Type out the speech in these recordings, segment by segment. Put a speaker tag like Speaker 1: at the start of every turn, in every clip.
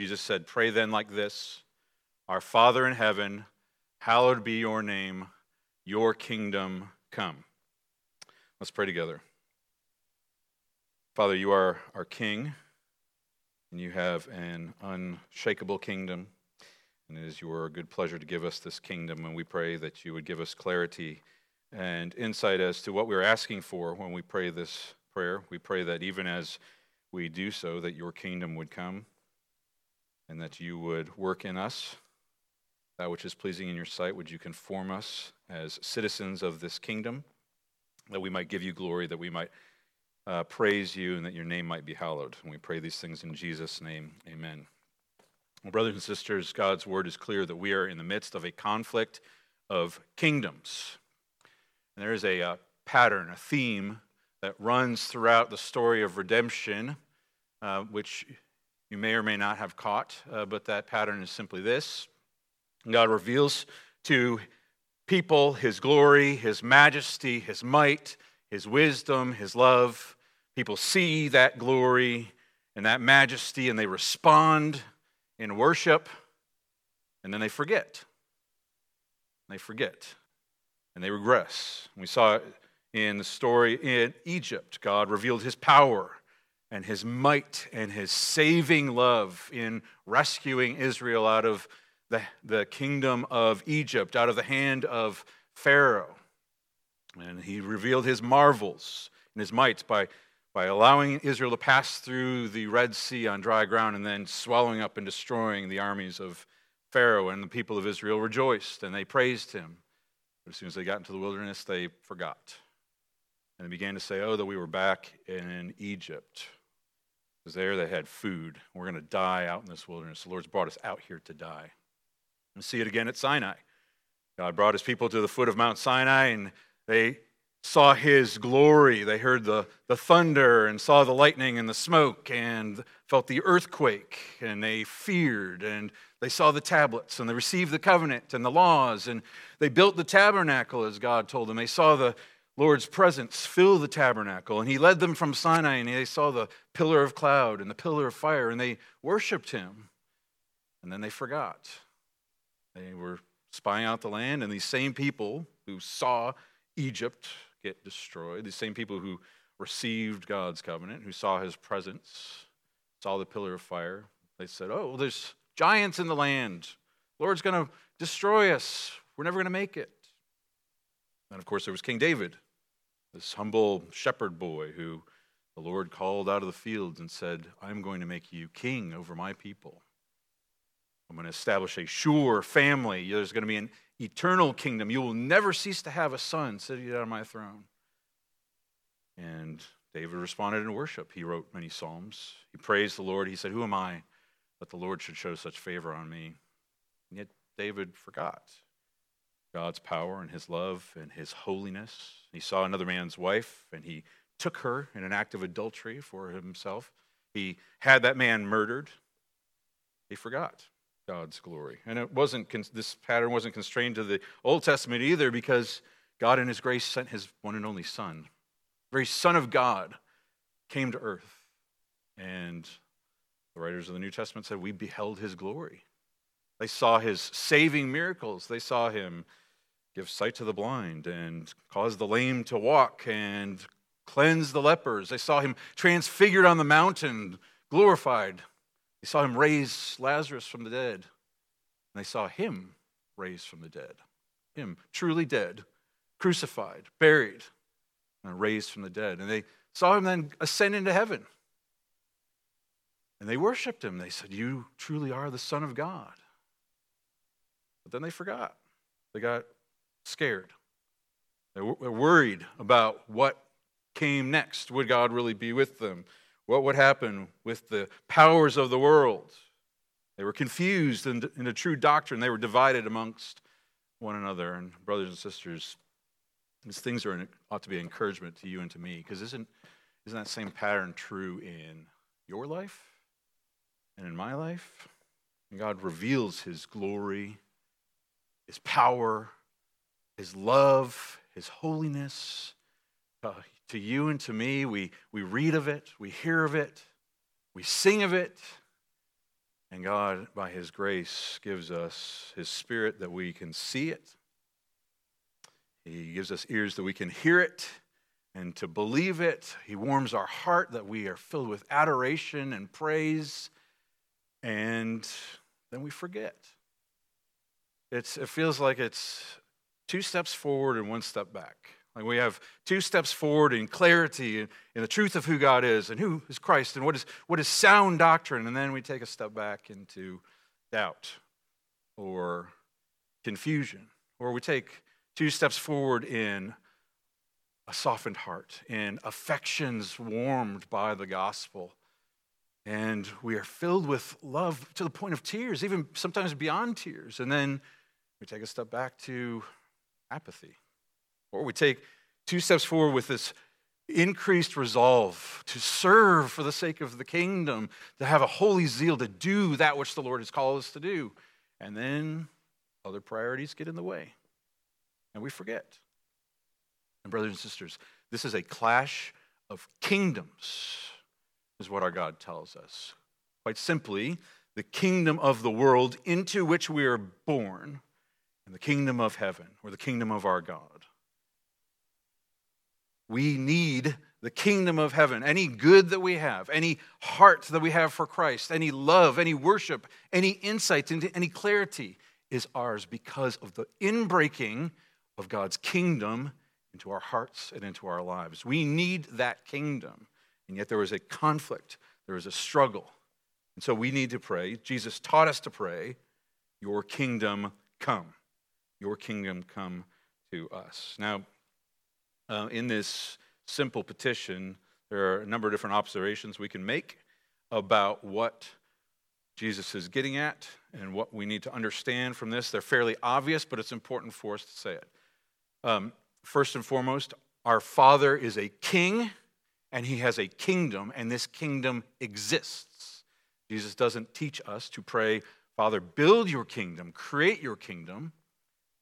Speaker 1: Jesus said, Pray then like this Our Father in heaven, hallowed be your name, your kingdom come. Let's pray together. Father, you are our King, and you have an unshakable kingdom. And it is your good pleasure to give us this kingdom, and we pray that you would give us clarity and insight as to what we're asking for when we pray this prayer. We pray that even as we do so, that your kingdom would come and that you would work in us that which is pleasing in your sight. Would you conform us as citizens of this kingdom, that we might give you glory, that we might uh, praise you, and that your name might be hallowed. And we pray these things in Jesus' name. Amen. Well, brothers and sisters, God's word is clear that we are in the midst of a conflict of kingdoms. And there is a, uh, pattern, a theme that runs throughout the story of redemption, uh, which you may or may not have caught, uh, but that pattern is simply this God reveals to people his glory, his majesty, his might, his wisdom, his love. People see that glory and that majesty and they respond in worship and then they forget. They forget and they regress. We saw it in the story in Egypt. God revealed his power and his might and his saving love in rescuing Israel out of the, the kingdom of Egypt, out of the hand of Pharaoh. And he revealed his marvels and his might by, by allowing Israel to pass through the Red Sea on dry ground and then swallowing up and destroying the armies of Pharaoh. And the people of Israel rejoiced and they praised him. But as soon as they got into the wilderness, they forgot. And they began to say, Oh, that we were back in Egypt. Because there they had food. We're going to die out in this wilderness. The Lord's brought us out here to die. And see it again at Sinai. God brought his people to the foot of Mount Sinai, and they saw his glory. They heard the, the thunder and saw the lightning and the smoke and felt the earthquake, and they feared. And they saw the tablets and they received the covenant and the laws, and they built the tabernacle as God told them. They saw the Lord's presence fill the tabernacle, and he led them from Sinai, and they saw the pillar of cloud and the pillar of fire, and they worshiped him. And then they forgot. They were spying out the land, and these same people who saw Egypt get destroyed, these same people who received God's covenant, who saw his presence, saw the pillar of fire, they said, Oh, there's giants in the land. Lord's going to destroy us. We're never going to make it. And of course, there was King David, this humble shepherd boy who the Lord called out of the fields and said, I'm going to make you king over my people. I'm going to establish a sure family. There's going to be an eternal kingdom. You will never cease to have a son sitting on my throne. And David responded in worship. He wrote many psalms. He praised the Lord. He said, Who am I that the Lord should show such favor on me? And yet David forgot. God's power and his love and his holiness. He saw another man's wife and he took her in an act of adultery for himself. He had that man murdered. He forgot God's glory. And it wasn't this pattern wasn't constrained to the Old Testament either because God in his grace sent his one and only son. The very son of God came to earth. And the writers of the New Testament said we beheld his glory. They saw his saving miracles. They saw him give sight to the blind and cause the lame to walk and cleanse the lepers. They saw him transfigured on the mountain, glorified. They saw him raise Lazarus from the dead. And they saw him raised from the dead. Him, truly dead, crucified, buried, and raised from the dead. And they saw him then ascend into heaven. And they worshiped him. They said, You truly are the Son of God. But then they forgot. They got scared. They're worried about what came next. Would God really be with them? What would happen with the powers of the world? They were confused in, in a true doctrine. They were divided amongst one another. And, brothers and sisters, these things are ought to be an encouragement to you and to me because isn't, isn't that same pattern true in your life and in my life? And God reveals His glory, His power, his love, His holiness. Uh, to you and to me, we, we read of it, we hear of it, we sing of it, And God, by His grace, gives us His Spirit that we can see it. He gives us ears that we can hear it and to believe it. He warms our heart that we are filled with adoration and praise. And then we forget. It's, it feels like it's two steps forward and one step back. Like we have two steps forward in clarity and, in the truth of who God is and who is Christ and what is, what is sound doctrine. And then we take a step back into doubt or confusion. Or we take two steps forward in a softened heart, in affections warmed by the gospel. And we are filled with love to the point of tears, even sometimes beyond tears. And then we take a step back to apathy. Or we take two steps forward with this increased resolve to serve for the sake of the kingdom, to have a holy zeal to do that which the Lord has called us to do. And then other priorities get in the way, and we forget. And, brothers and sisters, this is a clash of kingdoms, is what our God tells us. Quite simply, the kingdom of the world into which we are born, and the kingdom of heaven, or the kingdom of our God. We need the kingdom of heaven. Any good that we have, any heart that we have for Christ, any love, any worship, any insight, into any clarity is ours because of the inbreaking of God's kingdom into our hearts and into our lives. We need that kingdom. And yet there is a conflict, there is a struggle. And so we need to pray. Jesus taught us to pray, Your kingdom come. Your kingdom come to us. Now, uh, in this simple petition, there are a number of different observations we can make about what Jesus is getting at and what we need to understand from this. They're fairly obvious, but it's important for us to say it. Um, First and foremost, our Father is a king and he has a kingdom, and this kingdom exists. Jesus doesn't teach us to pray, Father, build your kingdom, create your kingdom.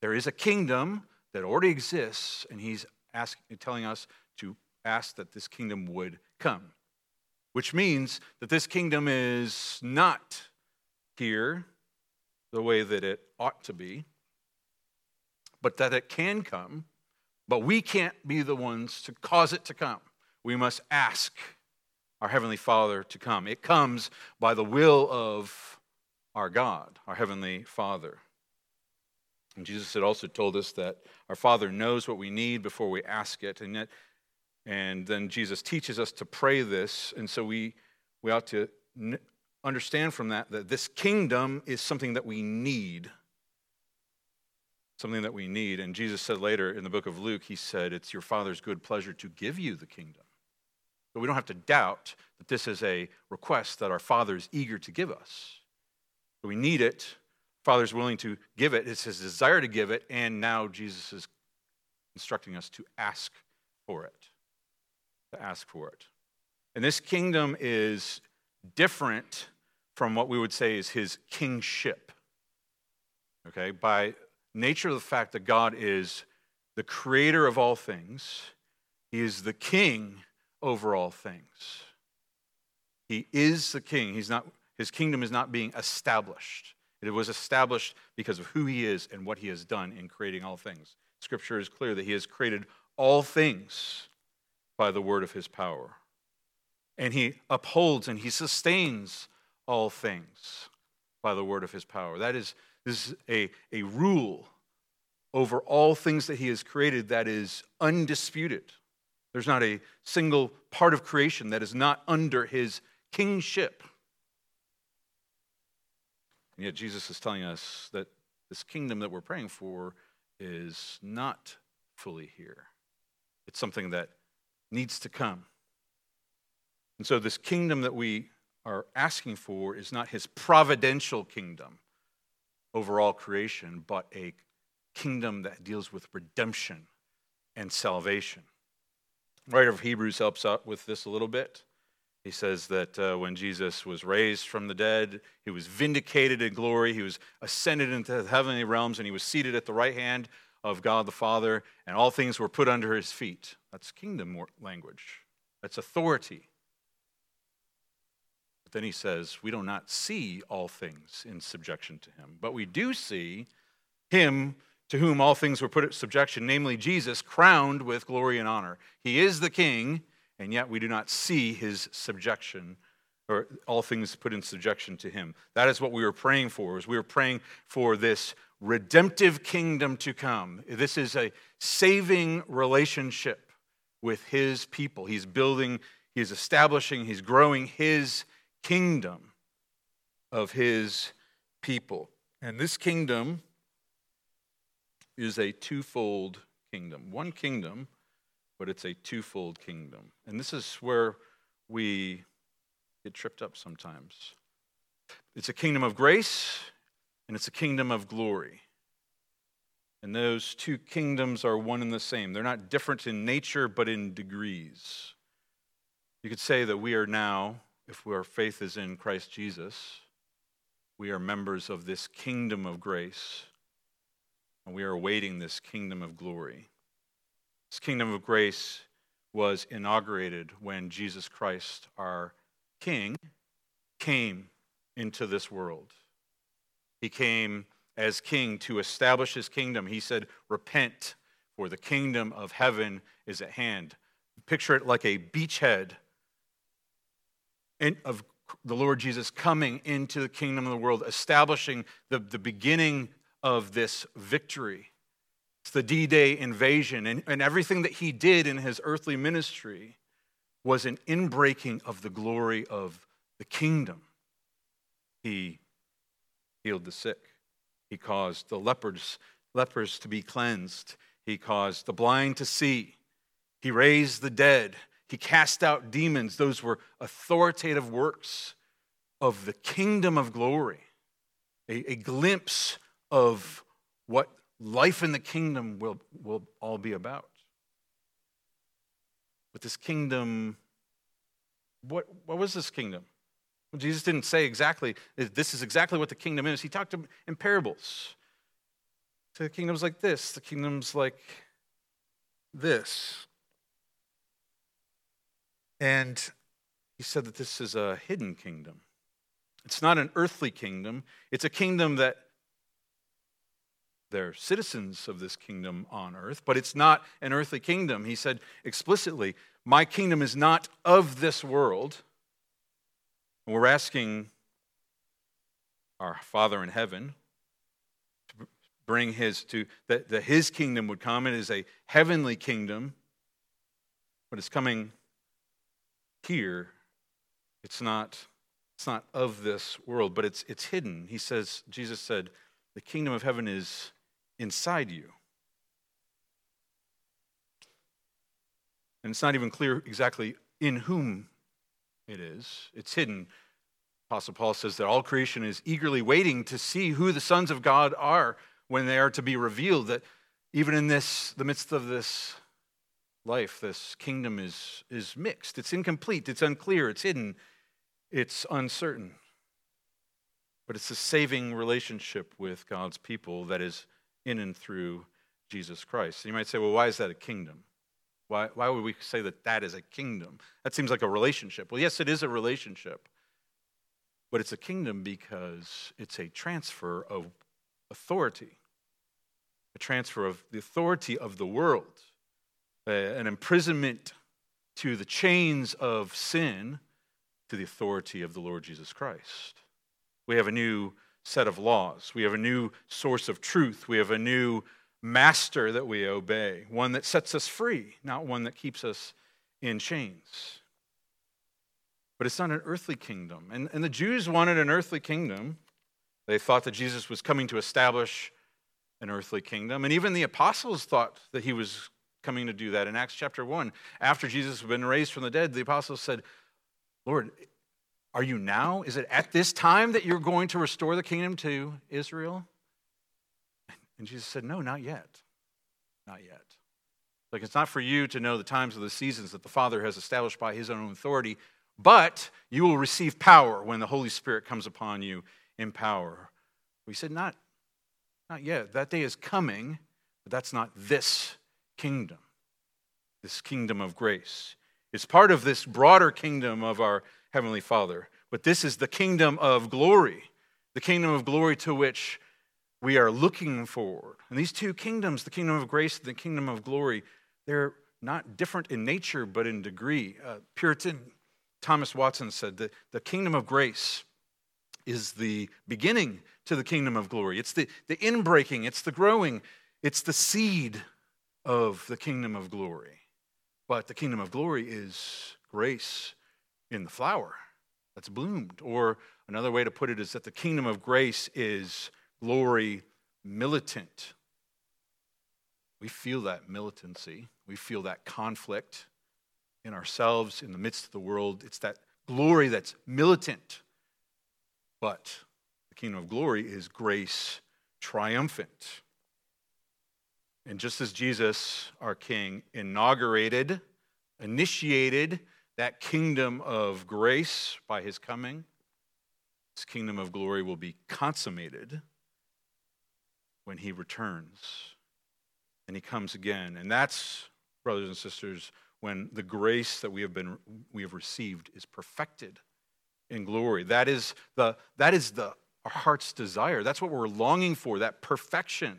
Speaker 1: There is a kingdom that already exists, and he's asking, telling us to ask that this kingdom would come, which means that this kingdom is not here the way that it ought to be, but that it can come but we can't be the ones to cause it to come. We must ask our Heavenly Father to come. It comes by the will of our God, our Heavenly Father. And Jesus had also told us that our Father knows what we need before we ask it. And, yet, and then Jesus teaches us to pray this. And so we, we ought to understand from that that this kingdom is something that we need something that we need. And Jesus said later in the book of Luke, He said, It's your Father's good pleasure to give you the kingdom. But we don't have to doubt that this is a request that our Father is eager to give us. we need it. Father's willing to give it. It's his desire to give it. And now Jesus is instructing us to ask for it. To ask for it. And this kingdom is different from what we would say is his kingship. Okay, by nature of the fact that God is the creator of all things, He is the king over all things. He is the king. He's not, his kingdom is not being established. It was established because of who he is and what he has done in creating all things. Scripture is clear that he has created all things by the word of his power. And he upholds and he sustains all things by the word of his power. That is this is a, a rule over all things that he has created that is undisputed. There's not a single part of creation that is not under his kingship. And yet, Jesus is telling us that this kingdom that we're praying for is not fully here. It's something that needs to come. And so, this kingdom that we are asking for is not his providential kingdom over all creation, but a kingdom that deals with redemption and salvation. The writer of Hebrews helps out with this a little bit. He says that uh, when Jesus was raised from the dead, he was vindicated in glory, he was ascended into the heavenly realms, and he was seated at the right hand of God the Father, and all things were put under his feet. That's kingdom language, that's authority. But then he says, we do not see all things in subjection to him, but we do see him to whom all things were put in subjection, namely Jesus, crowned with glory and honor. He is the king, and yet we do not see his subjection or all things put in subjection to him. That is what we were praying for. Is we were praying for this redemptive kingdom to come. This is a saving relationship with his people. He's building, he's establishing, he's growing his kingdom of his people. And this kingdom is a twofold kingdom. One kingdom, but it's a twofold kingdom. And this is where we get tripped up sometimes. It's a kingdom of grace and it's a kingdom of glory. And those two kingdoms are one and the same. They're not different in nature, but in degrees. You could say that we are now if our faith is in Christ Jesus, we are members of this kingdom of grace, and we are awaiting this kingdom of glory. This kingdom of grace was inaugurated when Jesus Christ, our King, came into this world. He came as king to establish his kingdom. He said, Repent, for the kingdom of heaven is at hand. Picture it like a beachhead of the Lord Jesus coming into the kingdom of the world, establishing the, the beginning of this victory. It's the D Day invasion, and, and everything that he did in his earthly ministry was an inbreaking of the glory of the kingdom. He healed the sick, he caused the lepers, lepers to be cleansed, he caused the blind to see, he raised the dead, he cast out demons. Those were authoritative works of the kingdom of glory, a, a glimpse of what life in the kingdom will, will all be about. But this kingdom, what, what was this kingdom? Well, Jesus didn't say exactly, this is exactly what the kingdom is. He talked in parables. So the kingdom's like this, the kingdom's like this. And he said that this is a hidden kingdom. It's not an earthly kingdom, it's a kingdom that they're citizens of this kingdom on earth, but it's not an earthly kingdom. He said explicitly, My kingdom is not of this world. And we're asking our Father in heaven to bring his to that, that his kingdom would come. It is a heavenly kingdom, but it's coming here, it's not, it's not of this world, but it's, it's hidden. He says, Jesus said, the kingdom of heaven is inside you. And it's not even clear exactly in whom it is. It's hidden. Apostle Paul says that all creation is eagerly waiting to see who the sons of God are when they are to be revealed. That even in this, the midst of this life, this kingdom is, is mixed. It's incomplete, it's unclear, it's hidden, it's uncertain. But it's a saving relationship with God's people that is in and through Jesus Christ. you might say, well, why is that a kingdom? Why, why would we say that that is a kingdom? That seems like a relationship. Well, yes, it is a relationship. But it's a kingdom because it's a transfer of authority, a transfer of the authority of the world an imprisonment to the chains of sin to the authority of the Lord Jesus Christ. We have a new set of laws. We have a new source of truth. We have a new master that we obey, one that sets us free, not one that keeps us in chains. But it's not an earthly kingdom. And, and the Jews wanted an earthly kingdom. They thought that Jesus was coming to establish an earthly kingdom. And even the apostles thought that he was coming to do that. In Acts chapter 1, after Jesus had been raised from the dead, the apostles said, Lord, are you now? Is it at this time that you're going to restore the kingdom to Israel? And Jesus said, No, not yet. Not yet. Like it's not for you to know the times of the seasons that the Father has established by his own authority, but you will receive power when the Holy Spirit comes upon you in power. We said, Not, not yet. That day is coming, but that's not this kingdom, this kingdom of grace. It's part of this broader kingdom of our Heavenly Father. but this is the kingdom of glory, the kingdom of glory to which we are looking forward. And these two kingdoms, the kingdom of grace and the kingdom of glory, they're not different in nature, but in degree. Uh, Puritan Thomas Watson said that the kingdom of grace is the beginning to the kingdom of glory. It's the, the inbreaking, it's the growing, it's the seed of the kingdom of glory. But the kingdom of glory is grace in the flower that's bloomed. Or another way to put it is that the kingdom of grace is glory militant. We feel that militancy, we feel that conflict in ourselves, in the midst of the world. It's that glory that's militant. But the kingdom of glory is grace triumphant. And just as Jesus, our King, inaugurated, initiated that kingdom of grace by his coming, this kingdom of glory will be consummated when he returns and he comes again. And that's, brothers and sisters, when the grace that we have been we have received is perfected in glory. That is the that is the our heart's desire. That's what we're longing for, that perfection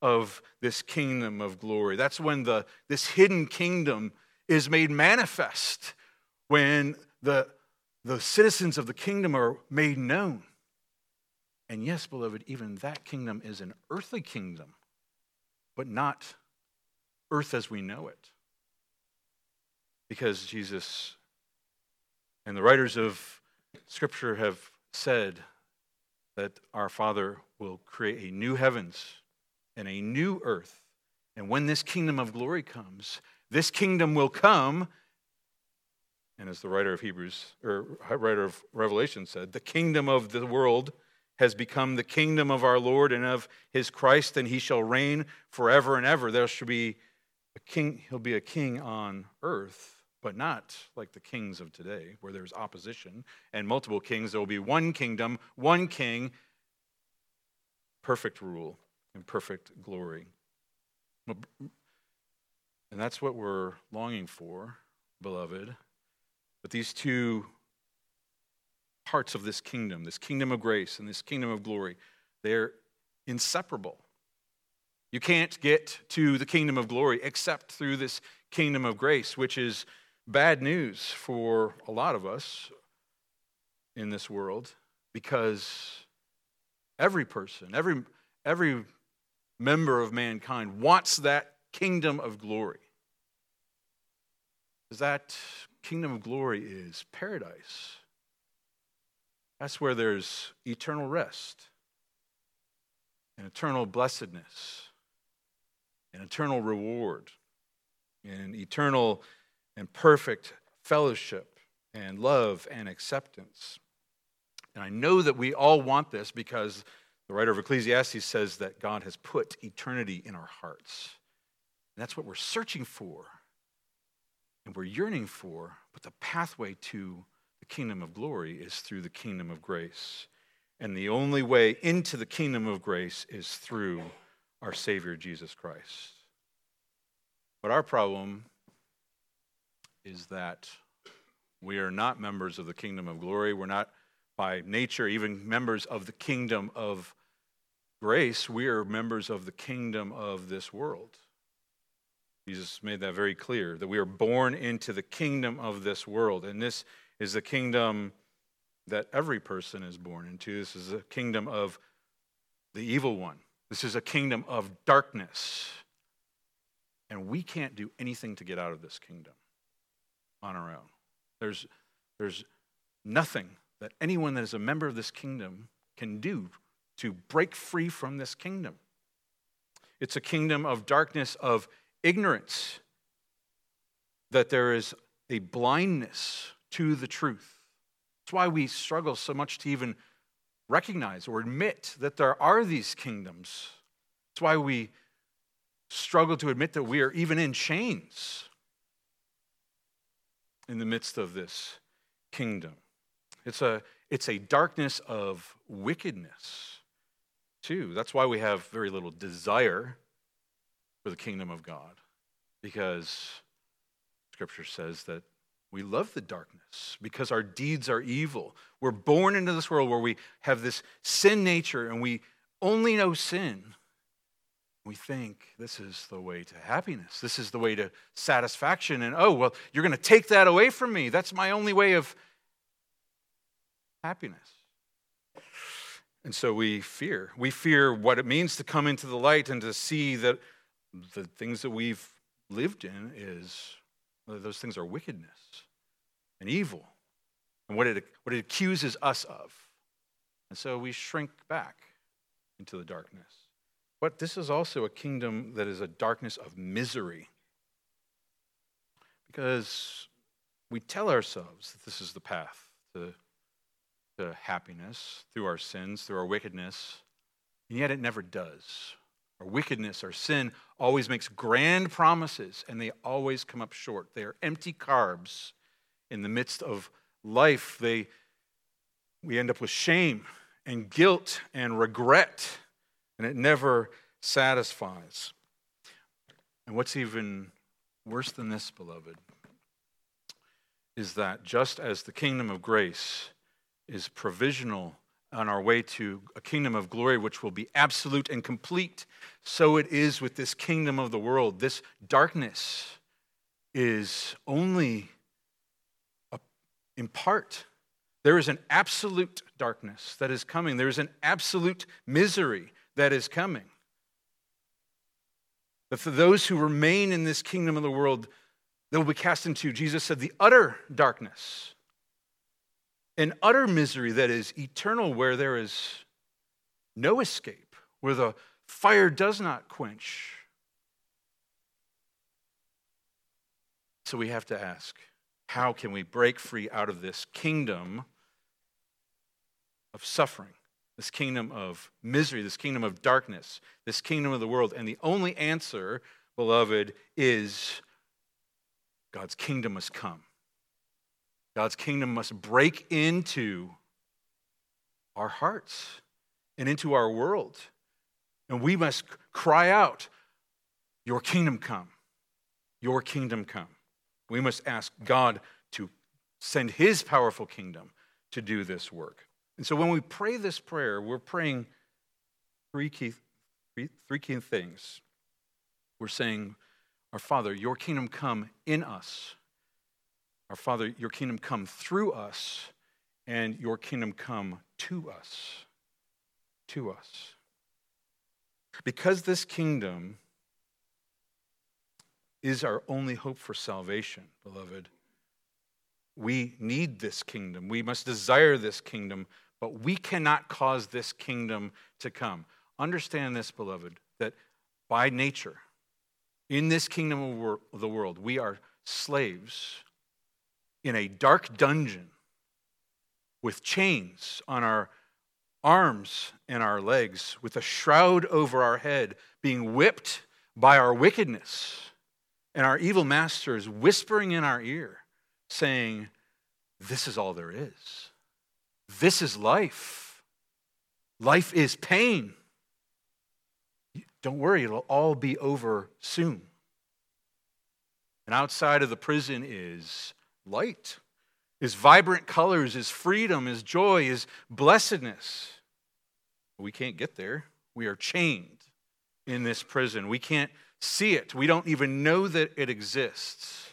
Speaker 1: of this kingdom of glory. That's when the, this hidden kingdom is made manifest, when the, the citizens of the kingdom are made known. And yes, beloved, even that kingdom is an earthly kingdom, but not earth as we know it. Because Jesus and the writers of Scripture have said that our Father will create a new heavens and a new earth. And when this kingdom of glory comes, this kingdom will come. And as the writer of Hebrews, or writer of Revelation said, the kingdom of the world has become the kingdom of our Lord and of his Christ, and he shall reign forever and ever. There shall be a king, he'll be a king on earth, but not like the kings of today, where there's opposition and multiple kings. There will be one kingdom, one king, perfect rule perfect glory. And that's what we're longing for, beloved. But these two parts of this kingdom, this kingdom of grace and this kingdom of glory, they're inseparable. You can't get to the kingdom of glory except through this kingdom of grace, which is bad news for a lot of us in this world because every person, every, every member of mankind wants that kingdom of glory. Because that kingdom of glory is paradise. That's where there's eternal rest and eternal blessedness and eternal reward and eternal and perfect fellowship and love and acceptance. And I know that we all want this because the writer of Ecclesiastes says that God has put eternity in our hearts. And that's what we're searching for and we're yearning for. But the pathway to the kingdom of glory is through the kingdom of grace. And the only way into the kingdom of grace is through our Savior, Jesus Christ. But our problem is that we are not members of the kingdom of glory. We're not by nature even members of the kingdom of grace, we are members of the kingdom of this world. Jesus made that very clear that we are born into the kingdom of this world. And this is the kingdom that every person is born into. This is a kingdom of the evil one. This is a kingdom of darkness. And we can't do anything to get out of this kingdom on our own. There's, there's nothing that anyone that is a member of this kingdom can do to break free from this kingdom. It's a kingdom of darkness, of ignorance, that there is a blindness to the truth. That's why we struggle so much to even recognize or admit that there are these kingdoms. That's why we struggle to admit that we are even in chains in the midst of this kingdom. It's a, it's a darkness of wickedness too. That's why we have very little desire for the kingdom of God, because Scripture says that We love the darkness because our deeds are evil. We're born into this world where we have this sin nature and we only know sin. We think this is the way to happiness. This is the way to satisfaction. And oh, well, you're going to take that away from me. That's my only way of happiness. And so we fear. We fear what it means to come into the light and to see that the things that we've lived in is those things are wickedness and evil and what it, what it accuses us of. And so we shrink back into the darkness. But this is also a kingdom that is a darkness of misery. Because we tell ourselves that this is the path to, to happiness through our sins, through our wickedness, and yet it never does. Our wickedness, our sin always makes grand promises, and they always come up short. They are empty carbs in the midst of life. They, we end up with shame and guilt and regret, and it never satisfies. And what's even worse than this, beloved, is that just as the kingdom of grace is provisional on our way to a kingdom of glory which will be absolute and complete. So it is with this kingdom of the world. This darkness is only in part. There is an absolute darkness that is coming, there is an absolute misery that is coming. But for those who remain in this kingdom of the world, they will be cast into, Jesus said, the utter darkness an utter misery that is eternal, where there is no escape, where the fire does not quench. So we have to ask how can we break free out of this kingdom of suffering, this kingdom of misery, this kingdom of darkness, this kingdom of the world? And the only answer, beloved, is God's kingdom must come. God's kingdom must break into our hearts and into our world. And we must cry out, Your kingdom come. Your kingdom come. We must ask God to send His powerful kingdom to do this work. And so when we pray this prayer, we're praying three key, three key things. We're saying, Our Father, your kingdom come in us our Father, your kingdom come through us, and your kingdom come to us. To us. Because this kingdom is our only hope for salvation, beloved, we need this kingdom. We must desire this kingdom, but we cannot cause this kingdom to come. Understand this, beloved, that by nature, in this kingdom of the world, we are slaves in a dark dungeon with chains on our arms and our legs, with a shroud over our head, being whipped by our wickedness, and our evil masters whispering in our ear, saying, This is all there is. This is life. Life is pain. Don't worry, it'll all be over soon. And outside of the prison is light, His vibrant colors, His freedom, His joy, His blessedness. We can't get there. We are chained in this prison. We can't see it. We don't even know that it exists.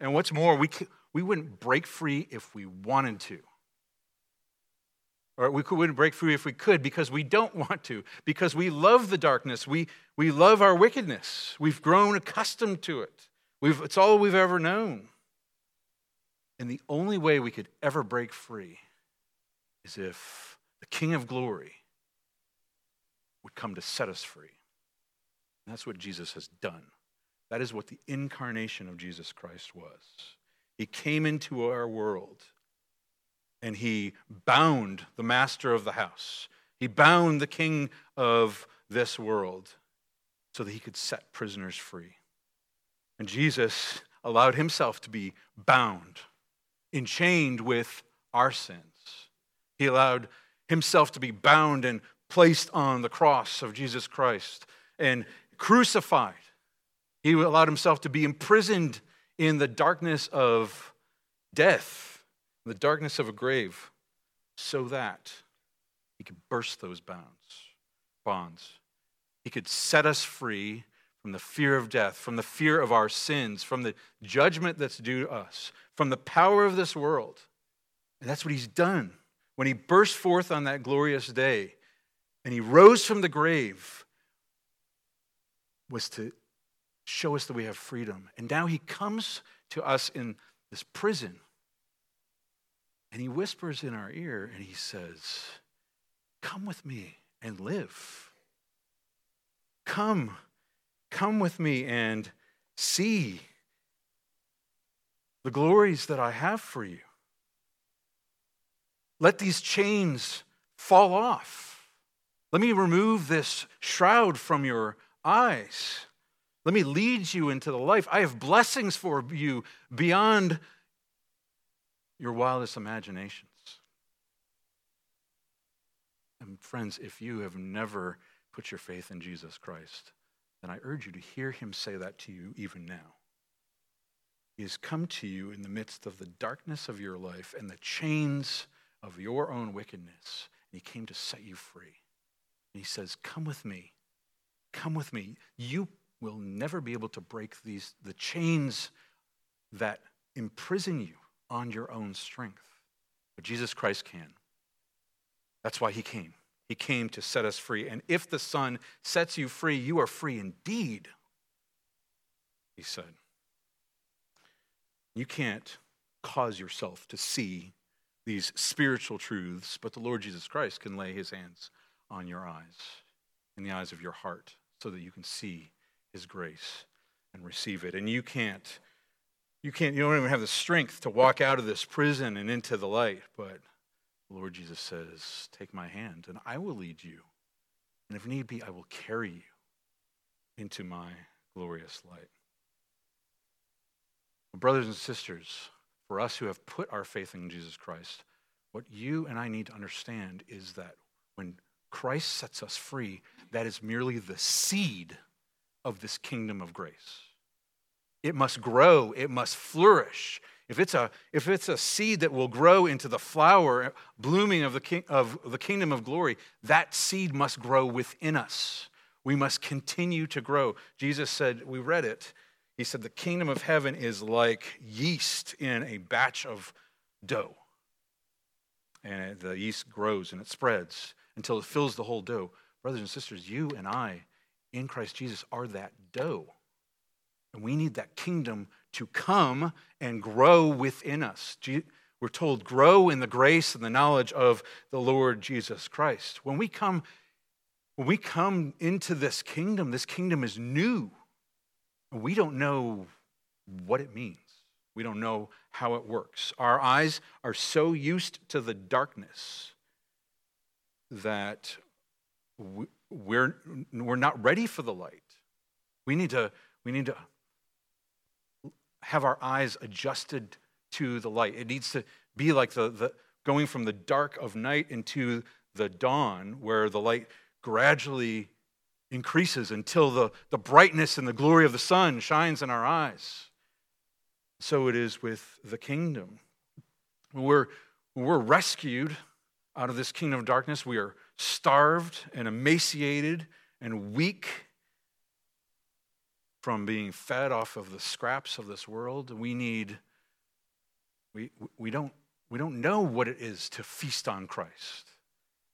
Speaker 1: And what's more, we, we wouldn't break free if we wanted to. Or we wouldn't break free if we could because we don't want to, because we love the darkness. We, we love our wickedness. We've grown accustomed to it. We've, it's all we've ever known. And the only way we could ever break free is if the King of glory would come to set us free. And that's what Jesus has done. That is what the incarnation of Jesus Christ was. He came into our world and he bound the master of the house. He bound the king of this world so that he could set prisoners free. And Jesus allowed himself to be bound enchained with our sins. He allowed himself to be bound and placed on the cross of Jesus Christ and crucified. He allowed himself to be imprisoned in the darkness of death, the darkness of a grave, so that he could burst those bounds, bonds. He could set us free from the fear of death, from the fear of our sins, from the judgment that's due to us, from the power of this world. And that's what he's done. When he burst forth on that glorious day and he rose from the grave, was to show us that we have freedom. And now he comes to us in this prison and he whispers in our ear and he says, Come with me and live. Come, come with me and see the glories that I have for you. Let these chains fall off. Let me remove this shroud from your eyes. Let me lead you into the life. I have blessings for you beyond your wildest imaginations. And friends, if you have never put your faith in Jesus Christ, then I urge you to hear him say that to you even now. He has come to you in the midst of the darkness of your life and the chains of your own wickedness. And he came to set you free. And he says, Come with me. Come with me. You will never be able to break these the chains that imprison you on your own strength. But Jesus Christ can. That's why he came. He came to set us free. And if the Son sets you free, you are free indeed, he said. You can't cause yourself to see these spiritual truths, but the Lord Jesus Christ can lay his hands on your eyes, in the eyes of your heart, so that you can see his grace and receive it. And you can't you can't, you don't even have the strength to walk out of this prison and into the light. But the Lord Jesus says, Take my hand and I will lead you. And if need be, I will carry you into my glorious light. Brothers and sisters, for us who have put our faith in Jesus Christ, what you and I need to understand is that when Christ sets us free, that is merely the seed of this kingdom of grace. It must grow, it must flourish. If it's a, if it's a seed that will grow into the flower blooming of the, king, of the kingdom of glory, that seed must grow within us. We must continue to grow. Jesus said, we read it, he said, the kingdom of heaven is like yeast in a batch of dough. And the yeast grows and it spreads until it fills the whole dough. Brothers and sisters, you and I in Christ Jesus are that dough. And we need that kingdom to come and grow within us. We're told, grow in the grace and the knowledge of the Lord Jesus Christ. When we come, when we come into this kingdom, this kingdom is new. We don't know what it means. We don't know how it works. Our eyes are so used to the darkness that we're, we're not ready for the light. We need to, we need to have our eyes adjusted to the light. It needs to be like the, the going from the dark of night into the dawn, where the light gradually increases until the, the brightness and the glory of the sun shines in our eyes. So it is with the kingdom. When we're, when we're rescued out of this kingdom of darkness, we are starved and emaciated and weak from being fed off of the scraps of this world. We need, we, we, don't, we don't know what it is to feast on Christ.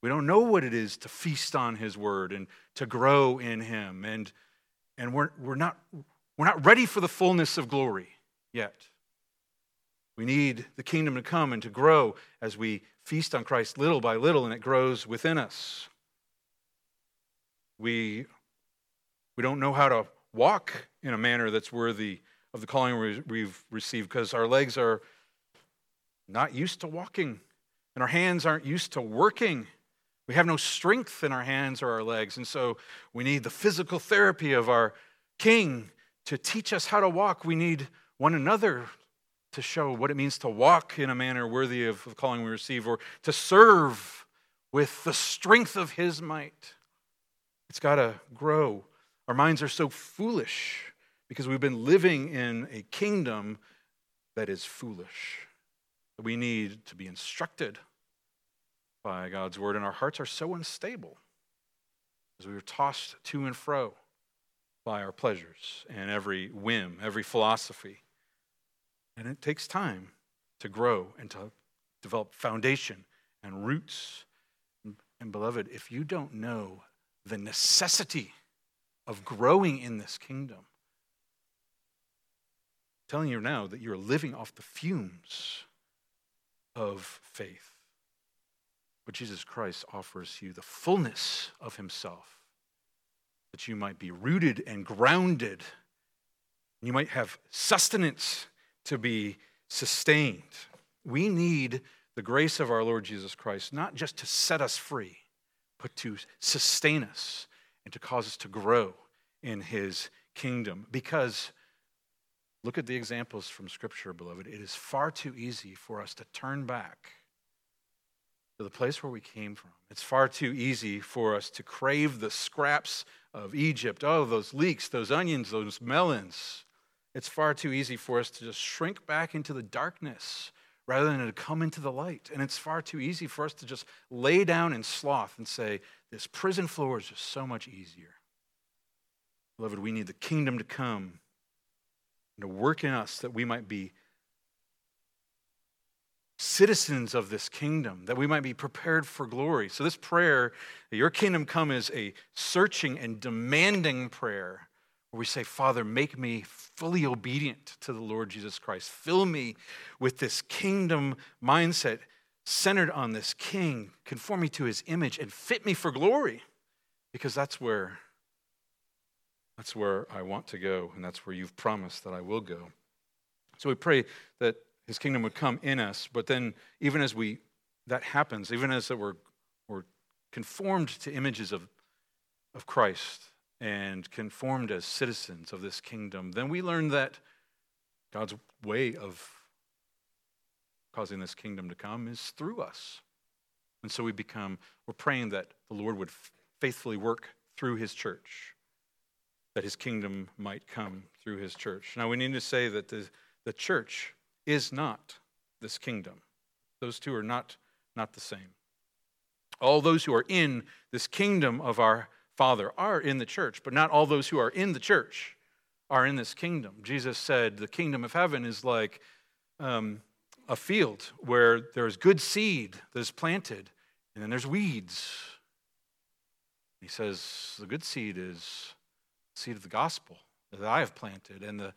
Speaker 1: We don't know what it is to feast on his word and to grow in him. And, and we're, we're, not, we're not ready for the fullness of glory yet. We need the kingdom to come and to grow as we feast on Christ little by little and it grows within us. We, we don't know how to walk in a manner that's worthy of the calling we've received because our legs are not used to walking and our hands aren't used to working. We have no strength in our hands or our legs. And so we need the physical therapy of our King to teach us how to walk. We need one another to show what it means to walk in a manner worthy of the calling we receive or to serve with the strength of His might. It's got to grow. Our minds are so foolish because we've been living in a kingdom that is foolish. We need to be instructed by God's word, and our hearts are so unstable as we are tossed to and fro by our pleasures and every whim, every philosophy. And it takes time to grow and to develop foundation and roots. And, beloved, if you don't know the necessity of growing in this kingdom, I'm telling you now that you're living off the fumes of faith. But Jesus Christ offers you the fullness of himself, that you might be rooted and grounded. You might have sustenance to be sustained. We need the grace of our Lord Jesus Christ, not just to set us free, but to sustain us and to cause us to grow in his kingdom. Because look at the examples from Scripture, beloved. It is far too easy for us to turn back to the place where we came from. It's far too easy for us to crave the scraps of Egypt. Oh, those leeks, those onions, those melons. It's far too easy for us to just shrink back into the darkness rather than to come into the light. And it's far too easy for us to just lay down in sloth and say, This prison floor is just so much easier. Beloved, we need the kingdom to come and to work in us that we might be citizens of this kingdom, that we might be prepared for glory. So, this prayer, Your kingdom come, is a searching and demanding prayer where we say, Father, make me fully obedient to the Lord Jesus Christ. Fill me with this kingdom mindset centered on this king. Conform me to his image and fit me for glory. Because that's where that's where I want to go, and that's where you've promised that I will go. So we pray that his kingdom would come in us, but then even as we that happens, even as that we're, we're conformed to images of, of Christ, and conformed as citizens of this kingdom, then we learn that God's way of causing this kingdom to come is through us. And so we become, we're praying that the Lord would faithfully work through his church, that his kingdom might come through his church. Now we need to say that the, the church is not this kingdom. Those two are not, not the same. All those who are in this kingdom of our Father are in the church, but not all those who are in the church are in this kingdom. Jesus said the kingdom of heaven is like um, a field where there's good seed that is planted, and then there's weeds. He says the good seed is seed of the gospel that I have planted, and the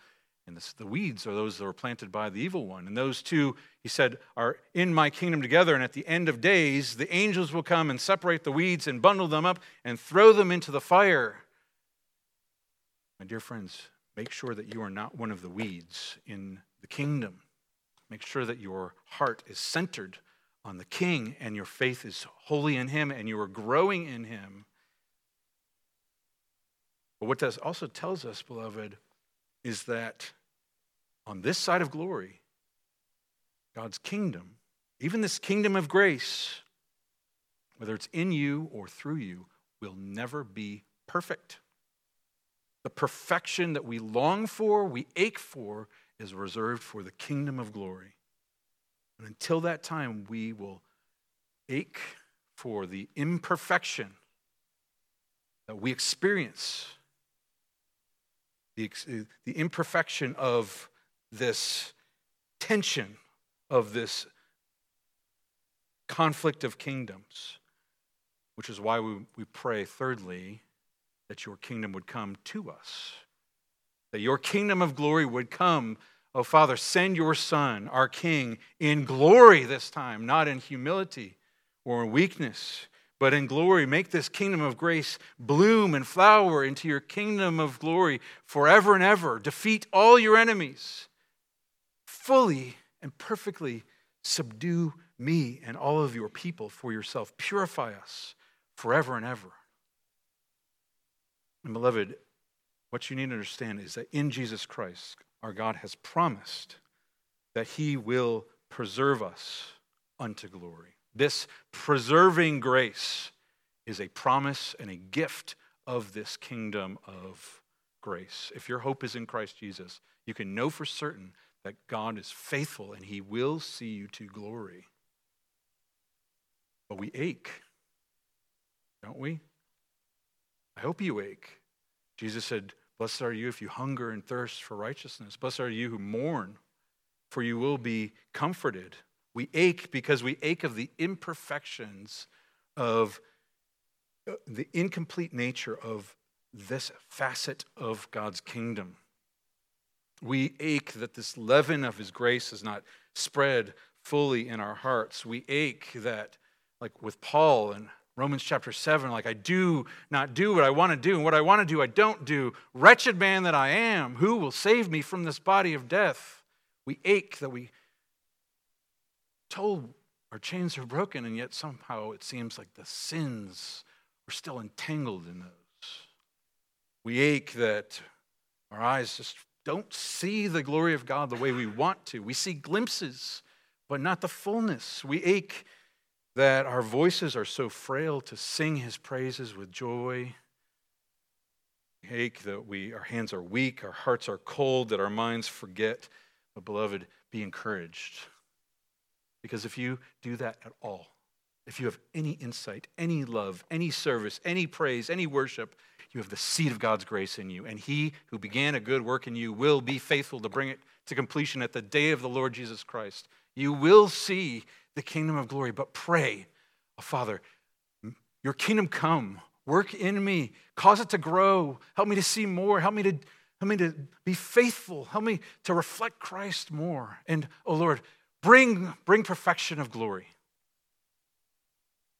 Speaker 1: and the, the weeds are those that were planted by the evil one. And those two, he said, are in my kingdom together. And at the end of days, the angels will come and separate the weeds and bundle them up and throw them into the fire. My dear friends, make sure that you are not one of the weeds in the kingdom. Make sure that your heart is centered on the king and your faith is wholly in him and you are growing in him. But what this also tells us, beloved, is that on this side of glory, God's kingdom, even this kingdom of grace, whether it's in you or through you, will never be perfect. The perfection that we long for, we ache for, is reserved for the kingdom of glory. And until that time, we will ache for the imperfection that we experience the, uh, the imperfection of this tension, of this conflict of kingdoms, which is why we, we pray, thirdly, that your kingdom would come to us, that your kingdom of glory would come. Oh, Father, send your Son, our King, in glory this time, not in humility or in weakness, but in glory. Make this kingdom of grace bloom and flower into your kingdom of glory forever and ever. Defeat all your enemies. Fully and perfectly subdue me and all of your people for yourself. Purify us forever and ever. And beloved, what you need to understand is that in Jesus Christ, our God has promised that he will preserve us unto glory. This preserving grace is a promise and a gift of this kingdom of grace. If your hope is in Christ Jesus, you can know for certain that God is faithful and he will see you to glory. But we ache, don't we? I hope you ache. Jesus said, Blessed are you if you hunger and thirst for righteousness. Blessed are you who mourn, for you will be comforted. We ache because we ache of the imperfections of uh, the incomplete nature of this facet of God's kingdom. We ache that this leaven of His grace is not spread fully in our hearts. We ache that, like with Paul in Romans chapter 7, like I do not do what I want to do, and what I want to do I don't do. Wretched man that I am, who will save me from this body of death? We ache that we told our chains are broken, and yet somehow it seems like the sins are still entangled in those. We ache that our eyes just don't see the glory of God the way we want to. We see glimpses, but not the fullness. We ache that our voices are so frail to sing his praises with joy. We ache that we, our hands are weak, our hearts are cold, that our minds forget. But, beloved, be encouraged. Because if you do that at all, if you have any insight, any love, any service, any praise, any worship, you have the seed of God's grace in you. And he who began a good work in you will be faithful to bring it to completion at the day of the Lord Jesus Christ. You will see the kingdom of glory, but pray, oh, Father, your kingdom come, work in me, cause it to grow, help me to see more, help me to, help me to be faithful, help me to reflect Christ more. And, oh Lord, bring, bring perfection of glory.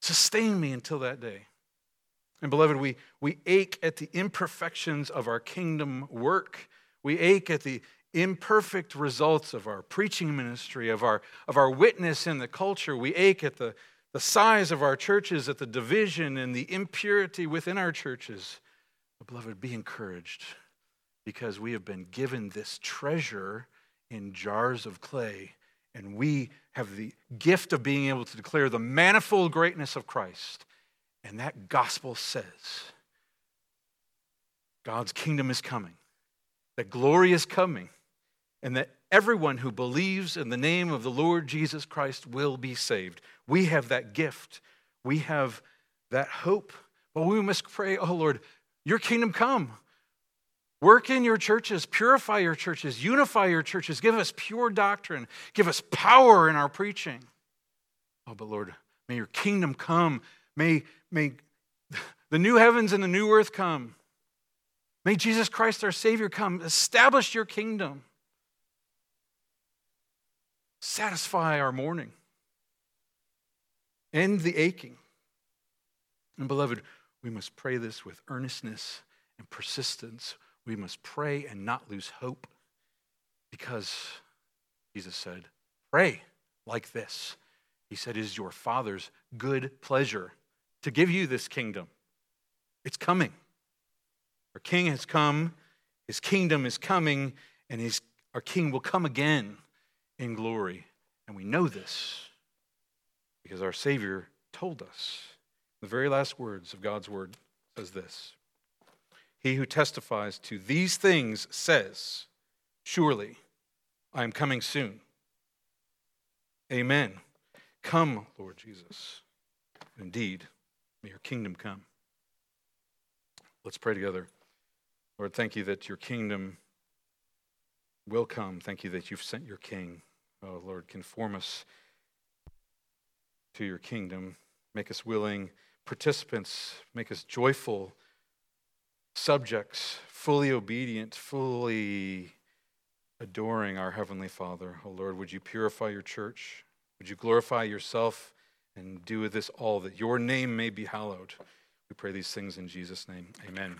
Speaker 1: Sustain me until that day. And beloved, we, we ache at the imperfections of our kingdom work. We ache at the imperfect results of our preaching ministry, of our, of our witness in the culture. We ache at the, the size of our churches, at the division and the impurity within our churches. But beloved, be encouraged because we have been given this treasure in jars of clay, and we have the gift of being able to declare the manifold greatness of Christ. And that gospel says God's kingdom is coming, that glory is coming, and that everyone who believes in the name of the Lord Jesus Christ will be saved. We have that gift, we have that hope. But we must pray, oh Lord, your kingdom come. Work in your churches, purify your churches, unify your churches, give us pure doctrine, give us power in our preaching. Oh, but Lord, may your kingdom come. May, may the new heavens and the new earth come. May Jesus Christ, our Savior, come. Establish your kingdom. Satisfy our mourning. End the aching. And, beloved, we must pray this with earnestness and persistence we must pray and not lose hope because Jesus said, Pray like this. He said, It is your Father's good pleasure to give you this kingdom. It's coming. Our King has come, His kingdom is coming, and his, our King will come again in glory. And we know this because our Savior told us. The very last words of God's word says this he who testifies to these things says, Surely I am coming soon. Amen. Come, Lord Jesus. Indeed, may your kingdom come. Let's pray together. Lord, thank you that your kingdom will come. Thank you that you've sent your king. Oh, Lord, conform us to your kingdom. Make us willing participants. Make us joyful subjects, fully obedient, fully adoring our Heavenly Father. Oh Lord, would you purify your church? Would you glorify yourself and do with this all that your name may be hallowed? We pray these things in Jesus' name. Amen.